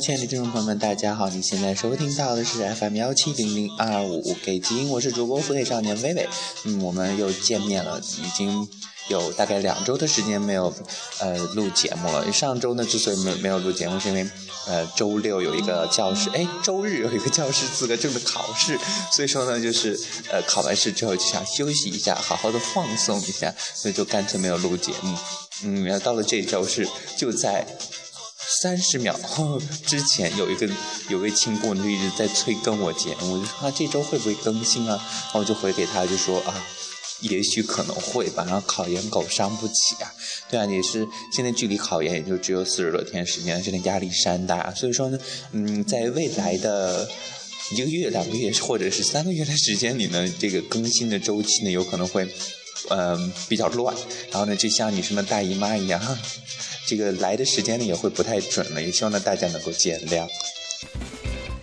亲爱的听众朋友们，大家好！你现在收听到的是 FM 幺七零零二五给基因，我是主播腹黑少年微微。嗯，我们又见面了，已经有大概两周的时间没有呃录节目了。上周呢，之所以没没有录节目，是因为呃周六有一个教师，哎，周日有一个教师资格证的考试，所以说呢，就是呃考完试之后就想休息一下，好好的放松一下，所以就干脆没有录节目。嗯，然后到了这周是就在。三十秒 之前有一个有位亲姑就一直在催更我节目，我就说啊这周会不会更新啊？然后我就回给他就说啊，也许可能会吧。然后考研狗伤不起啊，对啊，也是现在距离考研也就只有四十多天时间，现在压力山大，所以说呢，嗯，在未来的一个月、两个月或者是三个月的时间里呢，这个更新的周期呢有可能会嗯比较乱，然后呢就像你什么大姨妈一样。这个来的时间呢也会不太准了，也希望呢大家能够见谅。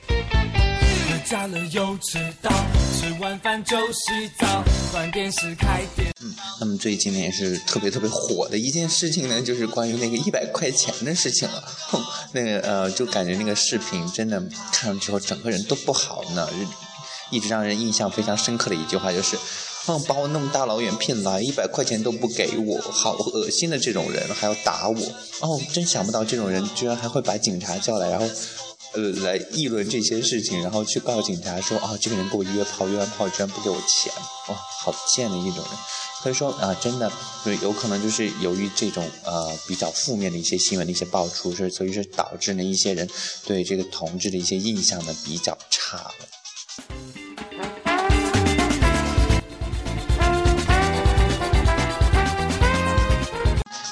回家了又迟到，吃完饭就洗澡，关电视开电。嗯，那么最近呢也是特别特别火的一件事情呢，就是关于那个一百块钱的事情了。哼，那个呃，就感觉那个视频真的看了之后整个人都不好呢，一直让人印象非常深刻的一句话就是。嗯，把我那么大老远骗来，一百块钱都不给我，好恶心的这种人还要打我。哦，真想不到这种人居然还会把警察叫来，然后，呃，来议论这些事情，然后去告警察说，哦，这个人给我约炮，约完炮居然不给我钱，哇，好贱的一种人。所以说啊，真的，有可能就是由于这种呃比较负面的一些新闻的一些爆出，是所以说导致呢一些人对这个同志的一些印象呢比较差了。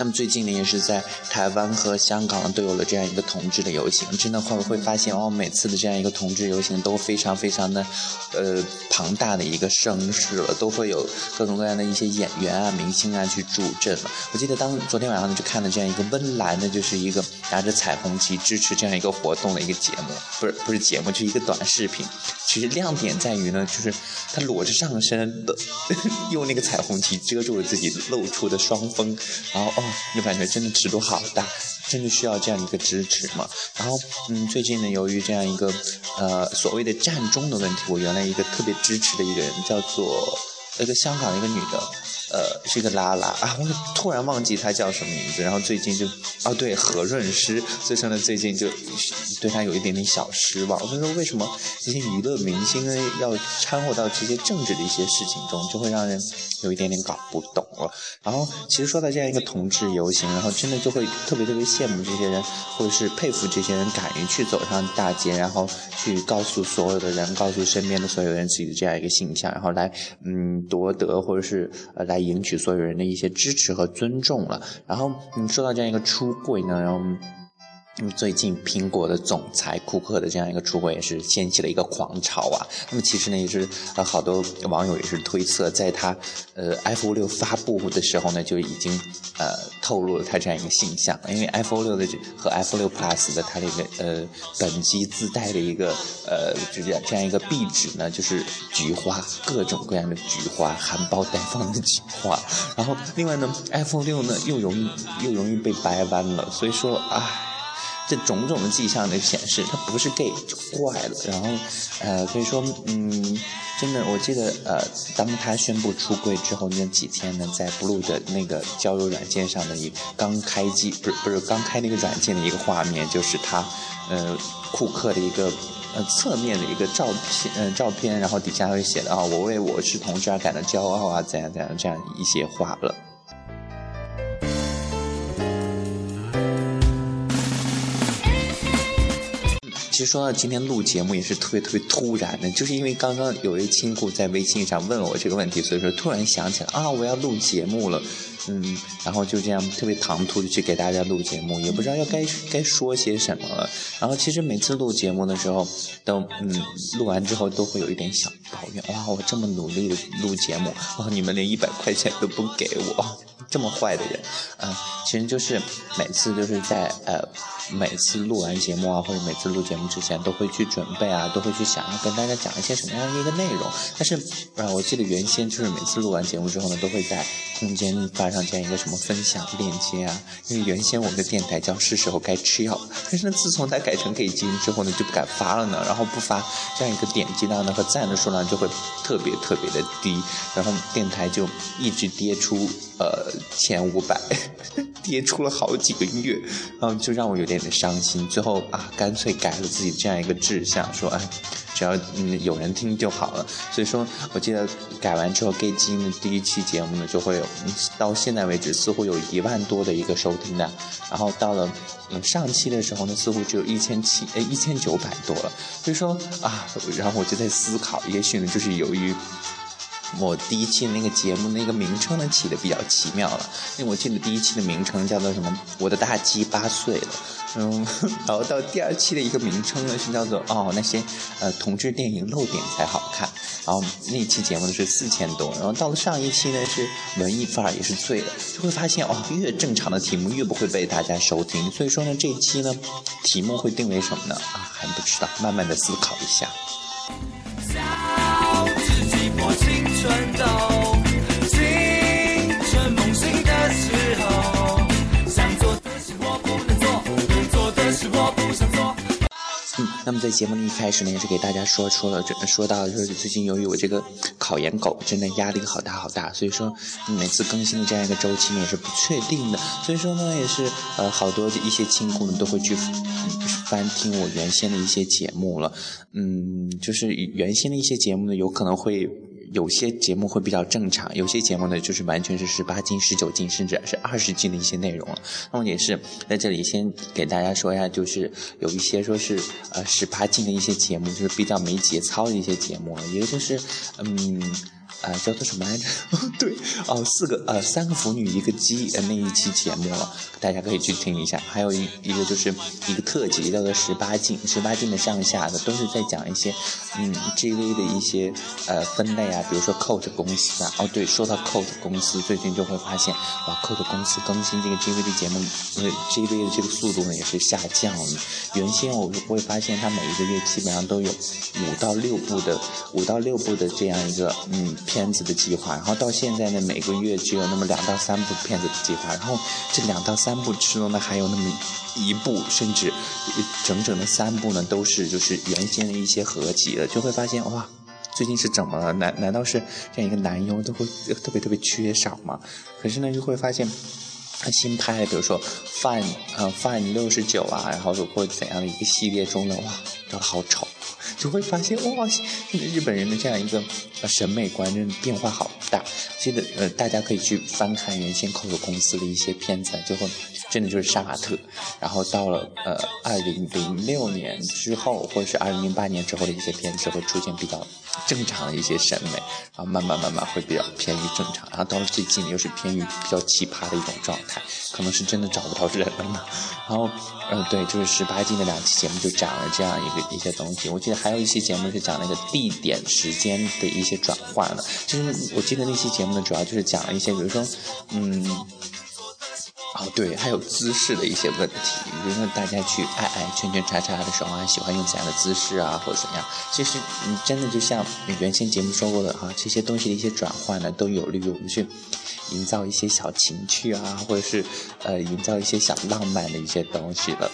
那么最近呢，也是在台湾和香港都有了这样一个同志的游行。真的会会发现哦，每次的这样一个同志游行都非常非常的，呃，庞大的一个声势了，都会有各种各样的一些演员啊、明星啊去助阵了。我记得当昨天晚上呢，就看了这样一个温岚的，就是一个拿着彩虹旗支持这样一个活动的一个节目，不是不是节目，就是一个短视频。其实亮点在于呢，就是他裸着上身的，用那个彩虹旗遮住了自己露出的双峰，然后哦。就感觉真的尺度好大，真的需要这样一个支持嘛？然后，嗯，最近呢，由于这样一个呃所谓的战中的问题，我原来一个特别支持的一个人叫做那个香港的一个女的。呃，是一个拉拉啊，我突然忘记他叫什么名字。然后最近就，哦对，何润诗，所以说呢，最近就对他有一点点小失望。所以说，为什么这些娱乐明星呢要掺和到这些政治的一些事情中，就会让人有一点点搞不懂了。然后，其实说到这样一个同志游行，然后真的就会特别特别羡慕这些人，或者是佩服这些人敢于去走上大街，然后去告诉所有的人，告诉身边的所有人自己的这样一个形象，然后来嗯夺得或者是呃来。赢取所有人的一些支持和尊重了，然后你说到这样一个出柜呢，然后。那么最近苹果的总裁库克的这样一个出轨也是掀起了一个狂潮啊。那么其实呢也是呃好多网友也是推测，在他呃 iPhone 六发布的时候呢就已经呃透露了他这样一个形象，因为 iPhone 六的和 iPhone 六 Plus 的它的一个呃本机自带的一个呃这样这样一个壁纸呢就是菊花，各种各样的菊花，含苞待放的菊花。然后另外呢 iPhone 六呢又容易又容易被掰弯了，所以说啊。这种种的迹象呢显示他不是 gay 就怪了，然后，呃，所以说，嗯，真的，我记得，呃，当他宣布出柜之后那几天呢，在 blue 的那个交友软件上的一刚开机，不是不是刚开那个软件的一个画面，就是他，呃，库克的一个呃侧面的一个照片，呃照片，然后底下会写的啊，我为我是同志而感到骄傲啊，怎样怎样这样一些话了。实说到今天录节目也是特别特别突然的，就是因为刚刚有位亲故在微信上问我这个问题，所以说突然想起来啊，我要录节目了，嗯，然后就这样特别唐突的去给大家录节目，也不知道要该该说些什么了。然后其实每次录节目的时候，都嗯录完之后都会有一点小抱怨，哇，我这么努力的录节目，哇，你们连一百块钱都不给我。这么坏的人，嗯，其实就是每次就是在呃每次录完节目啊，或者每次录节目之前都会去准备啊，都会去想要跟大家讲一些什么样的一个内容。但是，呃，我记得原先就是每次录完节目之后呢，都会在空间发上这样一个什么分享链接啊。因为原先我们的电台叫是时候该吃药，但是呢，自从它改成给金之后呢，就不敢发了呢。然后不发，这样一个点击量呢和赞的数量就会特别特别的低，然后电台就一直跌出呃前五百，跌出了好几个月，然后就让我有点点伤心。最后啊，干脆改了自己这样一个志向，说哎。只要嗯有人听就好了，所以说我记得改完之后，gay 基因的第一期节目呢就会有，到现在为止似乎有一万多的一个收听量，然后到了嗯上期的时候呢，似乎只有一千七哎一千九百多了，所以说啊，然后我就在思考，也许呢就是由于我第一期那个节目那个名称呢起的比较奇妙了，因为我记得第一期的名称叫做什么，我的大鸡八岁了。嗯，然后到第二期的一个名称呢是叫做哦那些呃同志电影露点才好看，然后那期节目呢是四千多，然后到了上一期呢是文艺范儿也是醉了，就会发现哦越正常的题目越不会被大家收听，所以说呢这一期呢题目会定为什么呢啊还不知道，慢慢的思考一下。那么在节目的一开始呢，也是给大家说出了，说到就是最近由于我这个考研狗真的压力好大好大，所以说每次更新的这样一个周期呢也是不确定的，所以说呢也是呃好多一些亲故呢都会去翻听我原先的一些节目了，嗯，就是原先的一些节目呢有可能会。有些节目会比较正常，有些节目呢就是完全是十八禁、十九禁，甚至是二十禁的一些内容了。那么也是在这里先给大家说一下，就是有一些说是呃十八禁的一些节目，就是比较没节操的一些节目了，也就是嗯。呃，叫做什么来着？对，哦，四个呃，三个腐女一个鸡呃那一期节目了，大家可以去听一下。还有一一个就是一个特辑，叫做十八禁，十八禁的上下的都是在讲一些嗯 GV 的一些呃分类啊，比如说 Coat 公司啊。哦，对，说到 Coat 公司，最近就会发现哇，Coat 公司更新这个 GV 的节目，呃 GV 的这个速度呢也是下降了。原先我会发现它每一个月基本上都有五到六部的五到六部的这样一个嗯。片子的计划，然后到现在呢，每个月只有那么两到三部片子的计划，然后这两到三部之中呢，还有那么一部，甚至整整的三部呢，都是就是原先的一些合集了，就会发现哇，最近是怎么了？难难道是这样一个男优都会特别特别缺少吗？可是呢，就会发现新拍的，比如说 Fine 啊 Fine 六十九啊，然后或者怎样的一个系列中的，哇，长得好丑。就会发现哇，日本人的这样一个审美观真的变化好大。记得呃，大家可以去翻看原先 Coco 公司的一些片子，就会真的就是杀马特。然后到了呃二零零六年之后，或者是二零零八年之后的一些片子，会出现比较正常的一些审美，然后慢慢慢慢会比较偏于正常。然后到了最近又是偏于比较奇葩的一种状态，可能是真的找不到人了呢。然后嗯，对，就是十八禁的两期节目就讲了这样一个一些东西。我记得还。有一期节目是讲那个地点、时间的一些转换的。其实我记得那期节目呢，主要就是讲了一些，比如说，嗯，哦对，还有姿势的一些问题，比如说大家去爱爱圈圈叉叉的时候啊，喜欢用怎样的姿势啊，或者怎样。其实，你，真的就像你原先节目说过的哈，这些东西的一些转换呢，都有利于我们去营造一些小情趣啊，或者是呃，营造一些小浪漫的一些东西了。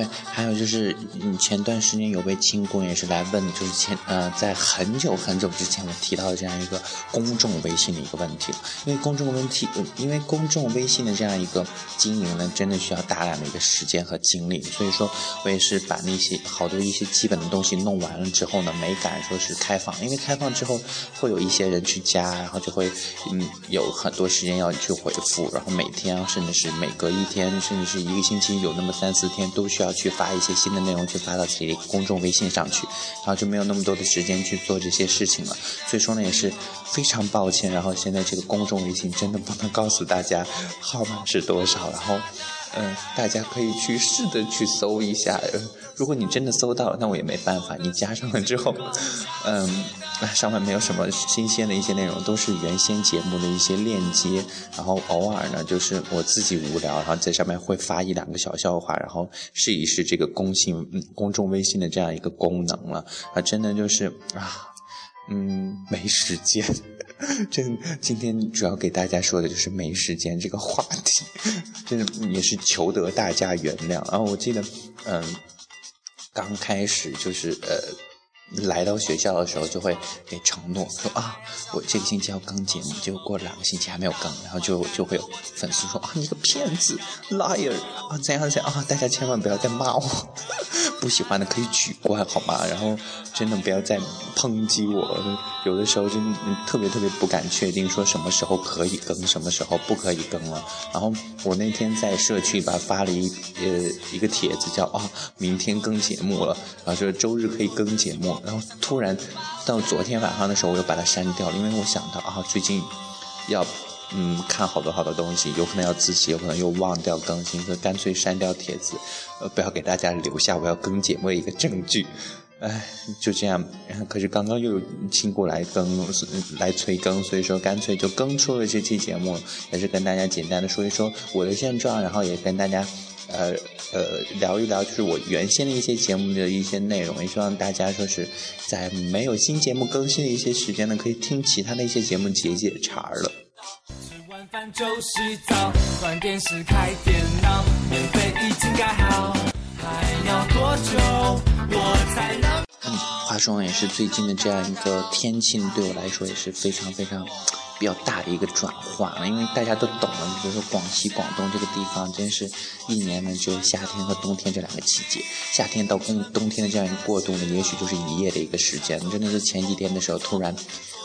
对，还有就是，嗯，前段时间有位亲姑也是来问，就是前呃，在很久很久之前我提到的这样一个公众微信的一个问题，因为公众问题，因为公众微信的这样一个经营呢，真的需要大量的一个时间和精力，所以说我也是把那些好多一些基本的东西弄完了之后呢，没敢说是开放，因为开放之后会有一些人去加，然后就会嗯有很多时间要去回复，然后每天甚至是每隔一天，甚至是一个星期有那么三四天都需。要去发一些新的内容，去发到自己的公众微信上去，然后就没有那么多的时间去做这些事情了。所以说呢，也是非常抱歉。然后现在这个公众微信真的不能告诉大家号码是多少。然后。嗯，大家可以去试着去搜一下。如果你真的搜到了，那我也没办法。你加上了之后，嗯，上面没有什么新鲜的一些内容，都是原先节目的一些链接。然后偶尔呢，就是我自己无聊，然后在上面会发一两个小笑话，然后试一试这个公信、公众微信的这样一个功能了。啊，真的就是啊，嗯，没时间。这今天主要给大家说的就是没时间这个话题，真的也是求得大家原谅。然后我记得，嗯。刚开始就是呃，来到学校的时候就会给承诺说啊，我这个星期要更节目，结果过两个星期还没有更，然后就就会有粉丝说啊，你个骗子，liar 啊，怎样怎样啊，大家千万不要再骂我。不喜欢的可以取关好吗？然后真的不要再抨击我，有的时候真特别特别不敢确定说什么时候可以更，什么时候不可以更了。然后我那天在社区吧发了一呃一个帖子，叫啊明天更节目了，然后说周日可以更节目。然后突然到昨天晚上的时候，我又把它删掉了，因为我想到啊最近要。嗯，看好多好多东西，有可能要自习，有可能又忘掉更新，所以干脆删掉帖子，呃，不要给大家留下我要更节目的一个证据。哎，就这样。可是刚刚又有亲故来更，来催更，所以说干脆就更出了这期节目，也是跟大家简单的说一说我的现状，然后也跟大家，呃呃聊一聊，就是我原先的一些节目的一些内容，也希望大家说是在没有新节目更新的一些时间呢，可以听其他的一些节目解解馋了。饭就洗澡，关电视开电脑，免费已经盖好，还要多久我才能？嗯，话说也是最近的这样一个天气，对我来说也是非常非常比较大的一个转换了，因为大家都懂了，比如说广西、广东这个地方，真是一年呢就夏天和冬天这两个季节，夏天到冬冬天的这样一个过渡呢，也许就是一夜的一个时间，真的是前几天的时候突然。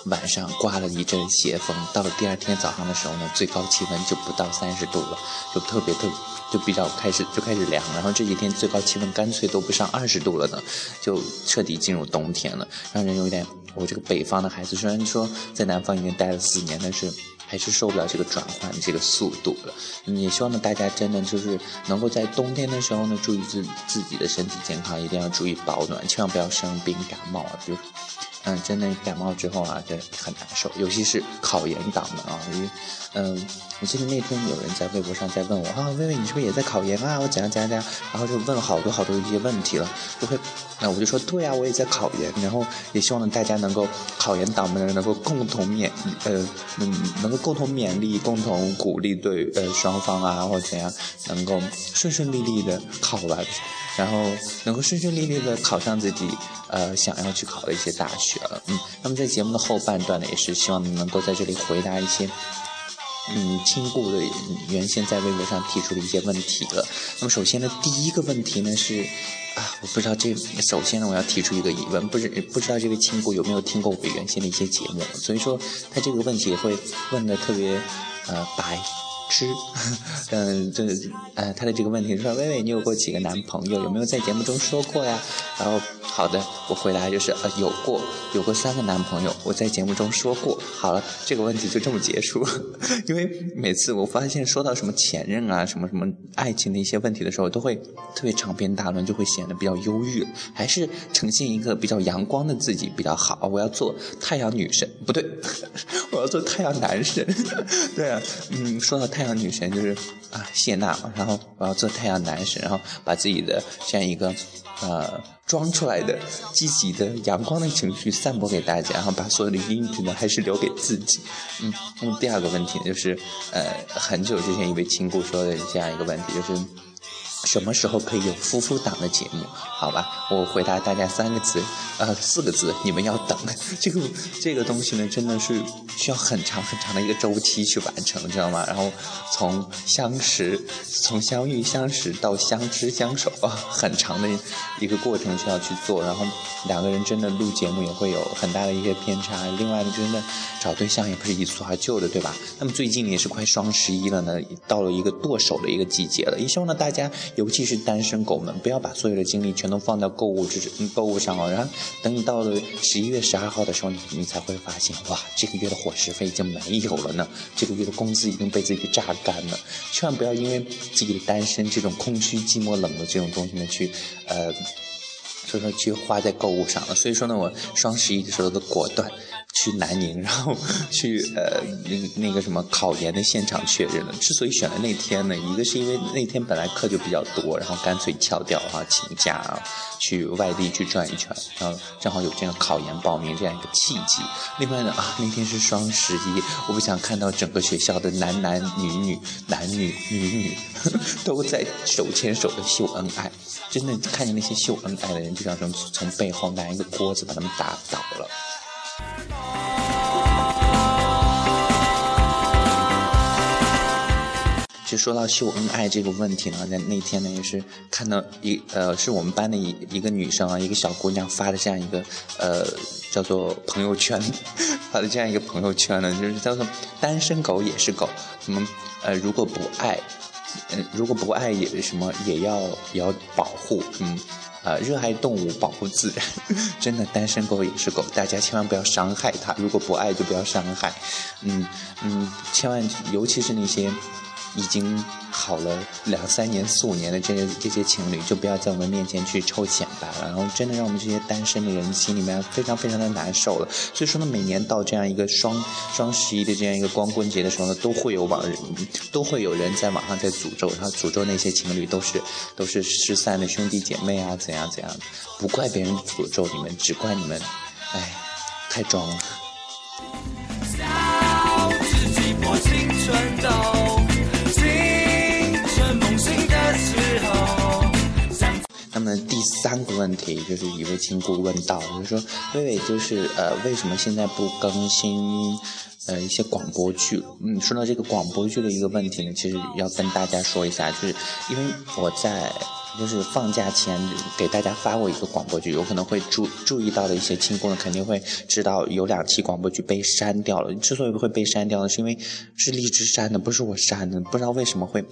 晚上刮了一阵邪风，到了第二天早上的时候呢，最高气温就不到三十度了，就特别特别就比较开始就开始凉，然后这几天最高气温干脆都不上二十度了呢，就彻底进入冬天了，让人有点我这个北方的孩子，虽然说在南方已经待了四年，但是还是受不了这个转换这个速度了。也希望呢大家真的就是能够在冬天的时候呢，注意自自己的身体健康，一定要注意保暖，千万不要生病感冒啊，就。嗯，真的感冒之后啊，就很难受，尤其是考研党们啊，因为，嗯，我记得那天有人在微博上在问我啊，薇薇你是不是也在考研啊？我讲讲讲，然后就问了好多好多一些问题了，就会，那我就说对啊，我也在考研，然后也希望大家能够考研党们能够共同勉，呃，嗯，能够共同勉励，共同鼓励对呃双方啊或者怎样，能够顺顺利利的考完。然后能够顺顺利利的考上自己呃想要去考的一些大学了，嗯，那么在节目的后半段呢，也是希望能够在这里回答一些嗯亲故的原先在微博上提出的一些问题了。那么首先呢，第一个问题呢是啊，我不知道这首先呢我要提出一个疑问，不知不知道这位亲故有没有听过我原先的一些节目，所以说他这个问题会问的特别呃白。吃，嗯，这，呃，他的这个问题说，薇薇，你有过几个男朋友？有没有在节目中说过呀？然后，好的，我回答就是，呃，有过，有过三个男朋友，我在节目中说过。好了，这个问题就这么结束。因为每次我发现说到什么前任啊，什么什么爱情的一些问题的时候，都会特别长篇大论，就会显得比较忧郁。还是呈现一个比较阳光的自己比较好。我要做太阳女神，不对，我要做太阳男神。对啊，嗯，说到。太阳女神就是啊谢娜嘛，然后我要做太阳男神，然后把自己的这样一个呃装出来的积极的阳光的情绪散播给大家，然后把所有的阴郁呢还是留给自己。嗯，那么第二个问题呢，就是呃很久之前一位亲故说的这样一个问题，就是。什么时候可以有夫妇档的节目？好吧，我回答大家三个字，呃，四个字，你们要等。这个这个东西呢，真的是需要很长很长的一个周期去完成，知道吗？然后从相识、从相遇、相识到相知、相守啊，很长的一个过程需要去做。然后两个人真的录节目也会有很大的一些偏差。另外呢，真的找对象也不是一蹴而就的，对吧？那么最近也是快双十一了呢，到了一个剁手的一个季节了，也希望呢大家。尤其是单身狗们，不要把所有的精力全都放到购物之购物上哦。然后等你到了十一月十二号的时候，你你才会发现，哇，这个月的伙食费已经没有了呢，这个月的工资已经被自己榨干了。千万不要因为自己的单身这种空虚、寂寞、冷的这种东西呢，去呃，所以说去花在购物上了。所以说呢，我双十一的时候都果断。去南宁，然后去呃那那个什么考研的现场确认了。之所以选了那天呢，一个是因为那天本来课就比较多，然后干脆翘掉哈，请假啊，去外地去转一圈，然后正好有这样考研报名这样一个契机。另外呢啊，那天是双十一，我不想看到整个学校的男男女女、男女女女 都在手牵手的秀恩爱。真的看见那些秀恩爱的人，就想从从背后拿一个锅子把他们打倒了。就说到秀恩爱这个问题呢，在那天呢也是看到一呃，是我们班的一一个女生啊，一个小姑娘发的这样一个呃叫做朋友圈，发的这样一个朋友圈呢，就是叫做单身狗也是狗，什么呃如果不爱，嗯如果不爱也什么也要也要保护，嗯啊热爱动物保护自然，真的单身狗也是狗，大家千万不要伤害它，如果不爱就不要伤害，嗯嗯千万尤其是那些。已经好了两三年、四五年的这些这些情侣，就不要在我们面前去臭显摆了，然后真的让我们这些单身的人心里面非常非常的难受了。所以说呢，每年到这样一个双双十一的这样一个光棍节的时候呢，都会有网人，都会有人在网上在诅咒，然后诅咒那些情侣都是都是失散的兄弟姐妹啊，怎样怎样，不怪别人诅咒你们，只怪你们，哎，太装了。第三个问题就是一位亲姑问到，就是说，微微就是呃，为什么现在不更新呃一些广播剧？嗯，说到这个广播剧的一个问题呢，其实要跟大家说一下，就是因为我在就是放假前给大家发过一个广播剧，有可能会注注意到的一些亲姑呢，肯定会知道有两期广播剧被删掉了。之所以会被删掉呢，是因为是荔枝删的，不是我删的，不知道为什么会。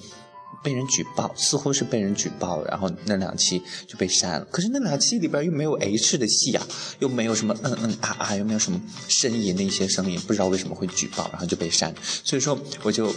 被人举报，似乎是被人举报，然后那两期就被删了。可是那两期里边又没有 H 的戏啊，又没有什么嗯嗯啊啊，又没有什么呻吟的一些声音，不知道为什么会举报，然后就被删。所以说我就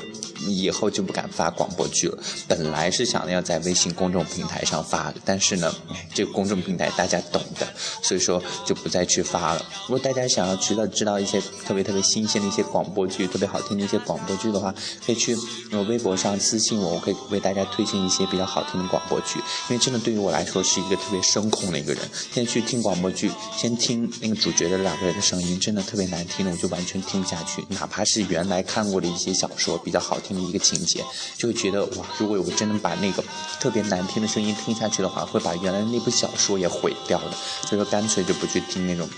以后就不敢发广播剧了。本来是想要在微信公众平台上发的，但是呢，这个公众平台大家懂的，所以说就不再去发了。如果大家想要知道知道一些特别特别新鲜的一些广播剧，特别好听的一些广播剧的话，可以去我微博上私信我，我可以。为大家推荐一些比较好听的广播剧，因为真的对于我来说是一个特别声控的一个人。现在去听广播剧，先听那个主角的两个人的声音，真的特别难听的，我就完全听不下去。哪怕是原来看过的一些小说，比较好听的一个情节，就会觉得哇，如果我真的把那个特别难听的声音听下去的话，会把原来那部小说也毁掉的。所以说，干脆就不去听那种。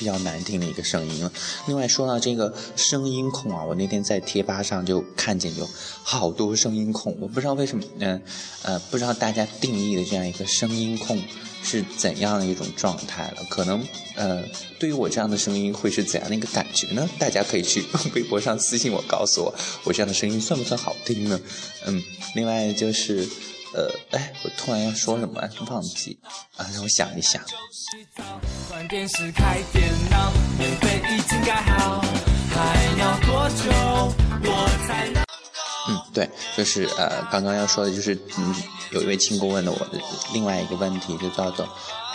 比较难听的一个声音了。另外说到这个声音控啊，我那天在贴吧上就看见有好多声音控，我不知道为什么，嗯呃，不知道大家定义的这样一个声音控是怎样的一种状态了。可能呃，对于我这样的声音会是怎样的一个感觉呢？大家可以去微博上私信我，告诉我我这样的声音算不算好听呢？嗯，另外就是。呃，哎，我突然要说什么忘记啊？让我想一想。嗯，对，就是呃，刚刚要说的就是，嗯，有一位亲顾问的我的另外一个问题，就叫做。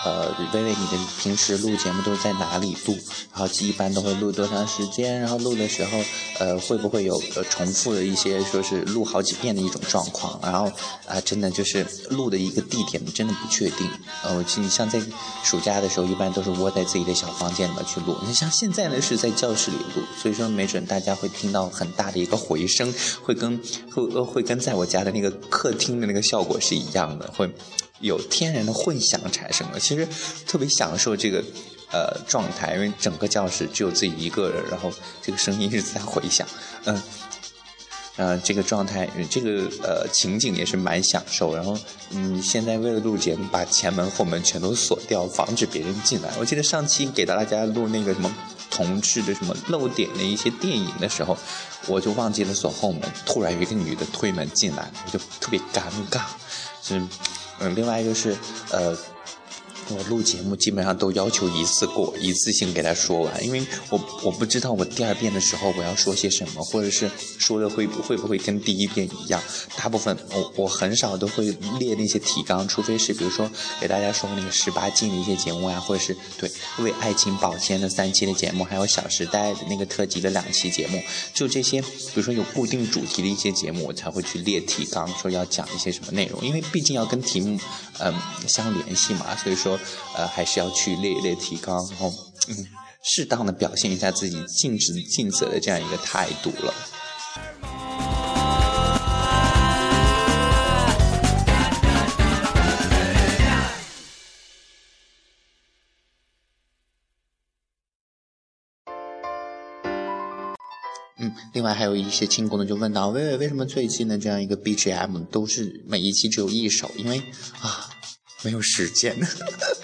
呃，微微，你的平时录节目都是在哪里录？然后一般都会录多长时间？然后录的时候，呃，会不会有呃重复的一些，说是录好几遍的一种状况？然后啊，真的就是录的一个地点，真的不确定。呃，我记你像在暑假的时候，一般都是窝在自己的小房间里面去录。你像现在呢，是在教室里录，所以说没准大家会听到很大的一个回声，会跟会会跟在我家的那个客厅的那个效果是一样的，会。有天然的混响产生了，其实特别享受这个呃状态，因为整个教室只有自己一个人，然后这个声音是在回响，嗯，呃，这个状态，这个呃情景也是蛮享受。然后，嗯，现在为了录节目，把前门后门全都锁掉，防止别人进来。我记得上期给到大家录那个什么同志的什么漏点的一些电影的时候，我就忘记了锁后门，突然有一个女的推门进来，我就特别尴尬。是，嗯，另外就是，呃。我录节目基本上都要求一次过，一次性给他说完，因为我我不知道我第二遍的时候我要说些什么，或者是说的会会不会跟第一遍一样。大部分我我很少都会列那些提纲，除非是比如说给大家说那个十八禁的一些节目啊，或者是对为爱情保鲜的三期的节目，还有《小时代》的那个特辑的两期节目，就这些，比如说有固定主题的一些节目，我才会去列提纲，说要讲一些什么内容，因为毕竟要跟题目嗯相联系嘛，所以说。呃，还是要去列一列提纲，然后嗯，适当的表现一下自己尽职尽责的这样一个态度了。嗯，另外还有一些亲姑呢，就问到，薇薇为什么最近的这样一个 BGM 都是每一期只有一首？因为啊。没有时间，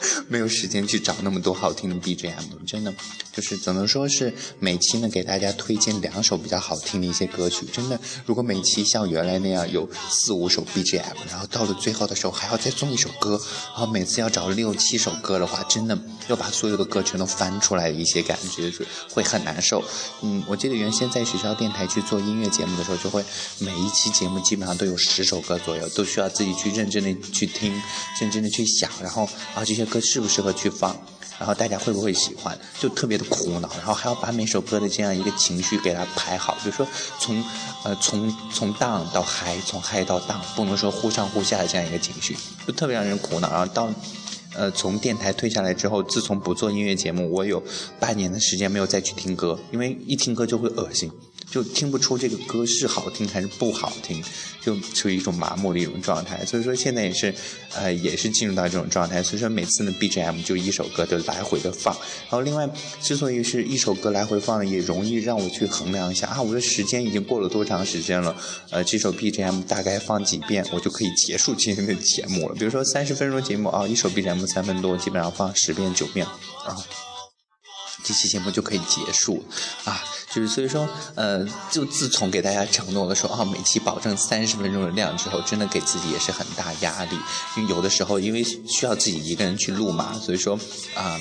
没有时间去找那么多好听的 BGM，真的就是只能说是每期呢给大家推荐两首比较好听的一些歌曲。真的，如果每期像原来那样有四五首 BGM，然后到了最后的时候还要再送一首歌，然后每次要找六七首歌的话，真的要把所有的歌全都翻出来的一些感觉，是会很难受。嗯，我记得原先在学校电台去做音乐节目的时候，就会每一期节目基本上都有十首歌左右，都需要自己去认真的去听，认真的。去想，然后啊，这些歌适不适合去放？然后大家会不会喜欢？就特别的苦恼，然后还要把每首歌的这样一个情绪给它排好，比如说从呃从从 down 到 high，从 high 到 down，不能说忽上忽下的这样一个情绪，就特别让人苦恼。然后到呃从电台退下来之后，自从不做音乐节目，我有半年的时间没有再去听歌，因为一听歌就会恶心。就听不出这个歌是好听还是不好听，就处于一种麻木的一种状态。所以说现在也是，呃，也是进入到这种状态。所以说每次呢，BGM 就一首歌就来回的放。然后另外，之所以是一首歌来回放呢，也容易让我去衡量一下啊，我的时间已经过了多长时间了？呃，这首 BGM 大概放几遍，我就可以结束今天的节目了。比如说三十分钟节目啊，一首 BGM 三分多，基本上放十遍九遍啊。这期节目就可以结束，啊，就是所以说，呃，就自从给大家承诺了说，啊，每期保证三十分钟的量之后，真的给自己也是很大压力，因为有的时候因为需要自己一个人去录嘛，所以说，啊。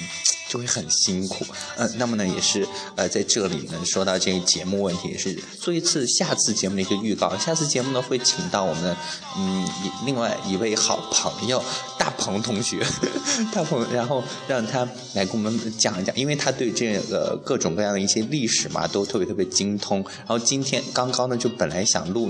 就会很辛苦，嗯，那么呢，也是呃，在这里呢，说到这个节目问题，也是做一次下次节目的一个预告。下次节目呢，会请到我们嗯另外一位好朋友大鹏同学，大鹏，然后让他来给我们讲一讲，因为他对这个各种各样的一些历史嘛，都特别特别精通。然后今天刚刚呢，就本来想录。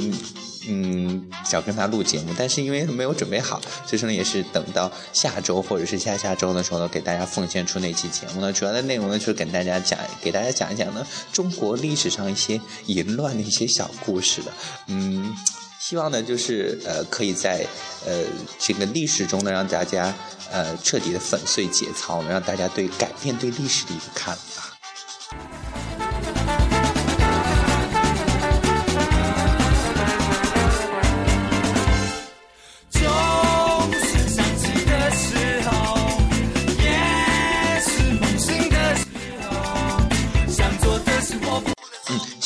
嗯，想跟他录节目，但是因为没有准备好，所以说呢，也是等到下周或者是下下周的时候呢，给大家奉献出那期节目呢。主要的内容呢，就是跟大家讲，给大家讲一讲呢，中国历史上一些淫乱的一些小故事的。嗯，希望呢，就是呃，可以在呃这个历史中呢，让大家呃彻底的粉碎节操，让大家对改变对历史的一个看法。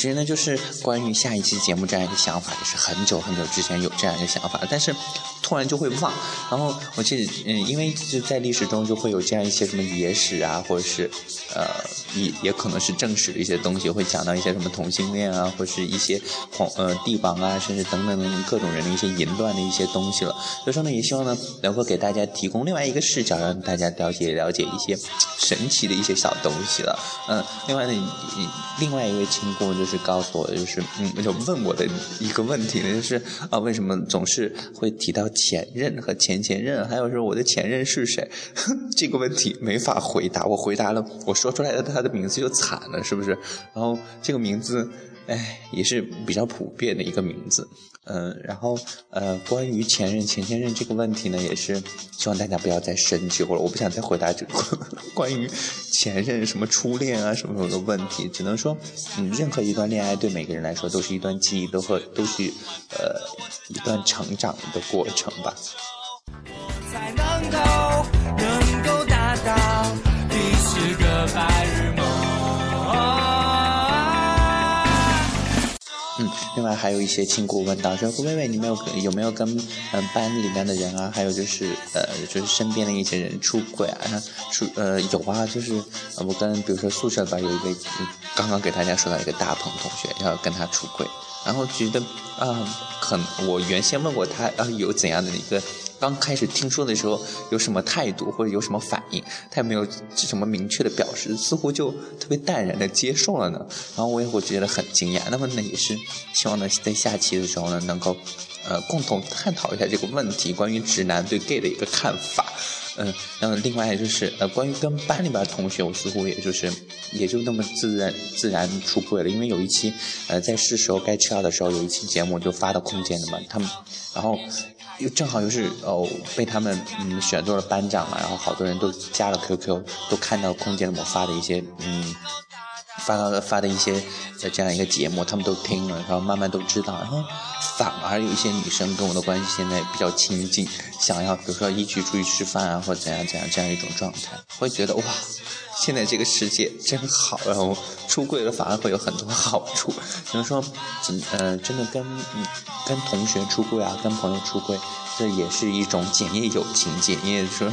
其实呢，就是关于下一期节目这样一个想法，也是很久很久之前有这样一个想法，但是突然就会忘。然后我记得，嗯，因为就在历史中就会有这样一些什么野史啊，或者是呃，也也可能是正史的一些东西，会讲到一些什么同性恋啊，或是一些皇呃帝王啊，甚至等等等等各种人的一些淫乱的一些东西了。所以说呢，也希望呢能够给大家提供另外一个视角，让大家了解了解一些神奇的一些小东西了。嗯，另外呢，另外一位亲姑就是。告诉我，就是嗯，就问我的一个问题呢，就是啊，为什么总是会提到前任和前前任，还有说我的前任是谁？这个问题没法回答。我回答了，我说出来的他的名字就惨了，是不是？然后这个名字。哎，也是比较普遍的一个名字，嗯，然后呃，关于前任、前前任这个问题呢，也是希望大家不要再深究了我不想再回答这个 关于前任什么初恋啊什么什么的问题，只能说，嗯，任何一段恋爱对每个人来说都是一段记忆，都和都是呃一段成长的过程吧。我才能够白日梦。嗯。另外还有一些亲故问到说，胡妹妹，你没有有没有跟嗯班里面的人啊，还有就是呃就是身边的一些人出轨啊？出呃有啊，就是我跟比如说宿舍吧有一位刚刚给大家说到一个大鹏同学要跟他出轨，然后觉得啊很我原先问过他啊有怎样的一个。刚开始听说的时候有什么态度或者有什么反应，他也没有什么明确的表示，似乎就特别淡然的接受了呢。然后我也会觉得很惊讶。那么那，也是希望呢，在下期的时候呢，能够呃共同探讨一下这个问题，关于直男对 gay 的一个看法。嗯，然后另外就是呃，关于跟班里边同学，我似乎也就是也就那么自然自然出柜了。因为有一期呃，在是时候该吃药的时候，有一期节目就发到空间的嘛，他们然后。又正好又是哦，被他们嗯选做了班长嘛，然后好多人都加了 QQ，都看到空间里我发的一些嗯发到发的一些这样一个节目，他们都听了，然后慢慢都知道，然后反而有一些女生跟我的关系现在比较亲近，想要比如说一起出去吃饭啊，或者怎样怎样这样一种状态，会觉得哇。现在这个世界真好，然后出柜了反而会有很多好处。比如说，嗯，真的跟跟同学出柜啊，跟朋友出柜，这也是一种检验友情、检验说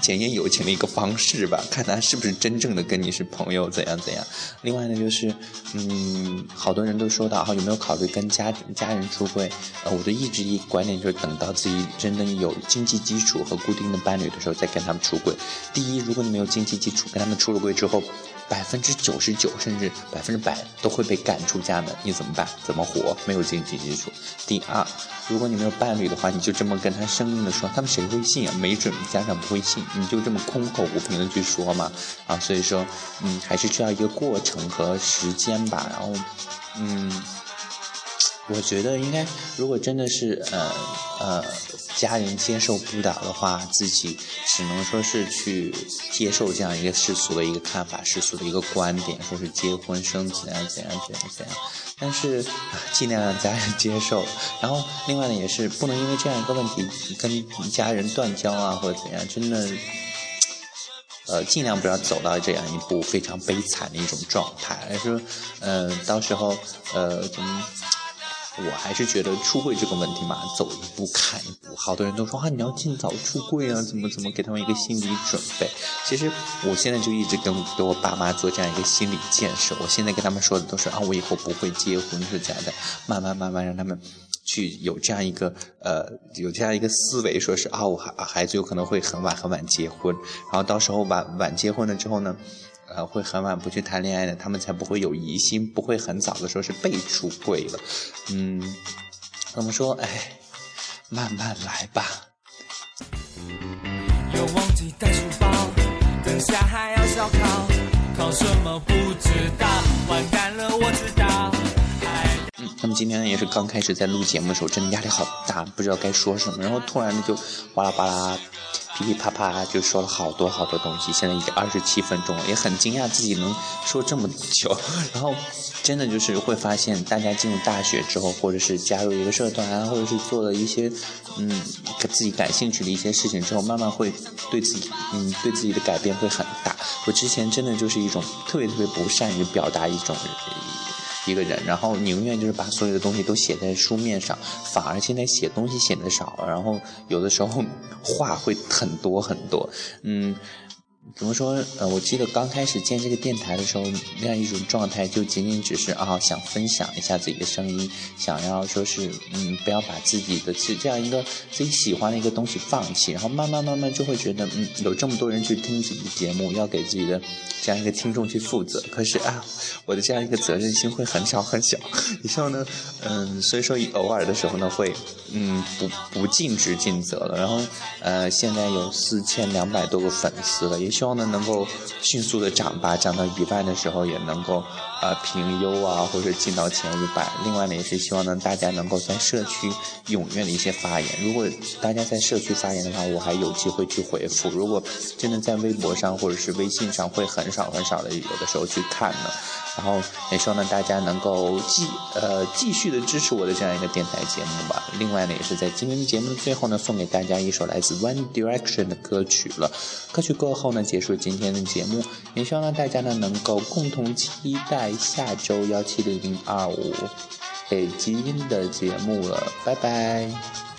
检验友情的一个方式吧。看他是不是真正的跟你是朋友，怎样怎样。另外呢，就是嗯，好多人都说到，哈，有没有考虑跟家家人出柜？呃，我的一直一观点就是，等到自己真的有经济基础和固定的伴侣的时候，再跟他们出柜。第一，如果你没有经济基础，跟他们。出了柜之后，百分之九十九甚至百分之百都会被赶出家门，你怎么办？怎么活？没有经济基础。第二，如果你没有伴侣的话，你就这么跟他生硬的说，他们谁会信啊？没准家长不会信，你就这么空口无凭的去说嘛？啊，所以说，嗯，还是需要一个过程和时间吧。然后，嗯。我觉得应该，如果真的是呃呃家人接受不了的话，自己只能说是去接受这样一个世俗的一个看法、世俗的一个观点，说是结婚生子啊怎样怎样怎样。但是尽量让家人接受。然后另外呢，也是不能因为这样一个问题跟家人断交啊或者怎样，真的，呃尽量不要走到这样一步非常悲惨的一种状态。而是嗯到时候呃怎么？我还是觉得出柜这个问题嘛，走一步看一步。好多人都说啊，你要尽早出柜啊，怎么怎么给他们一个心理准备。其实我现在就一直跟给我爸妈做这样一个心理建设。我现在跟他们说的都是啊，我以后不会结婚是这样的，慢慢慢慢让他们去有这样一个呃，有这样一个思维，说是啊，我孩孩子有可能会很晚很晚结婚，然后到时候晚晚结婚了之后呢。呃，会很晚不去谈恋爱的，他们才不会有疑心，不会很早的时候是被出柜了。嗯，怎么说？哎，慢慢来吧。又忘记带书包，等下还要烧烤，考什么不知道，完蛋，今天，也是刚开始在录节目的时候，真的压力好大，不知道该说什么，然后突然的就哗啦哗啦。噼噼啪啪就说了好多好多东西，现在已经二十七分钟了，也很惊讶自己能说这么久。然后真的就是会发现，大家进入大学之后，或者是加入一个社团，或者是做了一些嗯自己感兴趣的一些事情之后，慢慢会对自己嗯对自己的改变会很大。我之前真的就是一种特别特别不善于表达一种。一个人，然后宁愿就是把所有的东西都写在书面上，反而现在写东西写的少了，然后有的时候话会很多很多，嗯。怎么说？呃，我记得刚开始建这个电台的时候，那样一种状态就仅仅只是啊，想分享一下自己的声音，想要说是嗯，不要把自己的这这样一个自己喜欢的一个东西放弃。然后慢慢慢慢就会觉得，嗯，有这么多人去听自己的节目，要给自己的这样一个听众去负责。可是啊，我的这样一个责任心会很小很小。以后呢，嗯，所以说偶尔的时候呢，会嗯，不不尽职尽责了。然后呃，现在有四千两百多个粉丝了，也许。希望呢能够迅速的涨吧，涨到一万的时候也能够呃评优啊，或者进到前五百。另外呢，也是希望呢大家能够在社区踊跃的一些发言。如果大家在社区发言的话，我还有机会去回复。如果真的在微博上或者是微信上，会很少很少的有的时候去看呢。然后也希望呢大家能够继呃继续的支持我的这样一个电台节目吧。另外呢，也是在今天的节目的最后呢，送给大家一首来自 One Direction 的歌曲了。歌曲过后呢，结束今天的节目。也希望呢大家呢能够共同期待下周幺七零零二五。诶基因的节目了，拜拜。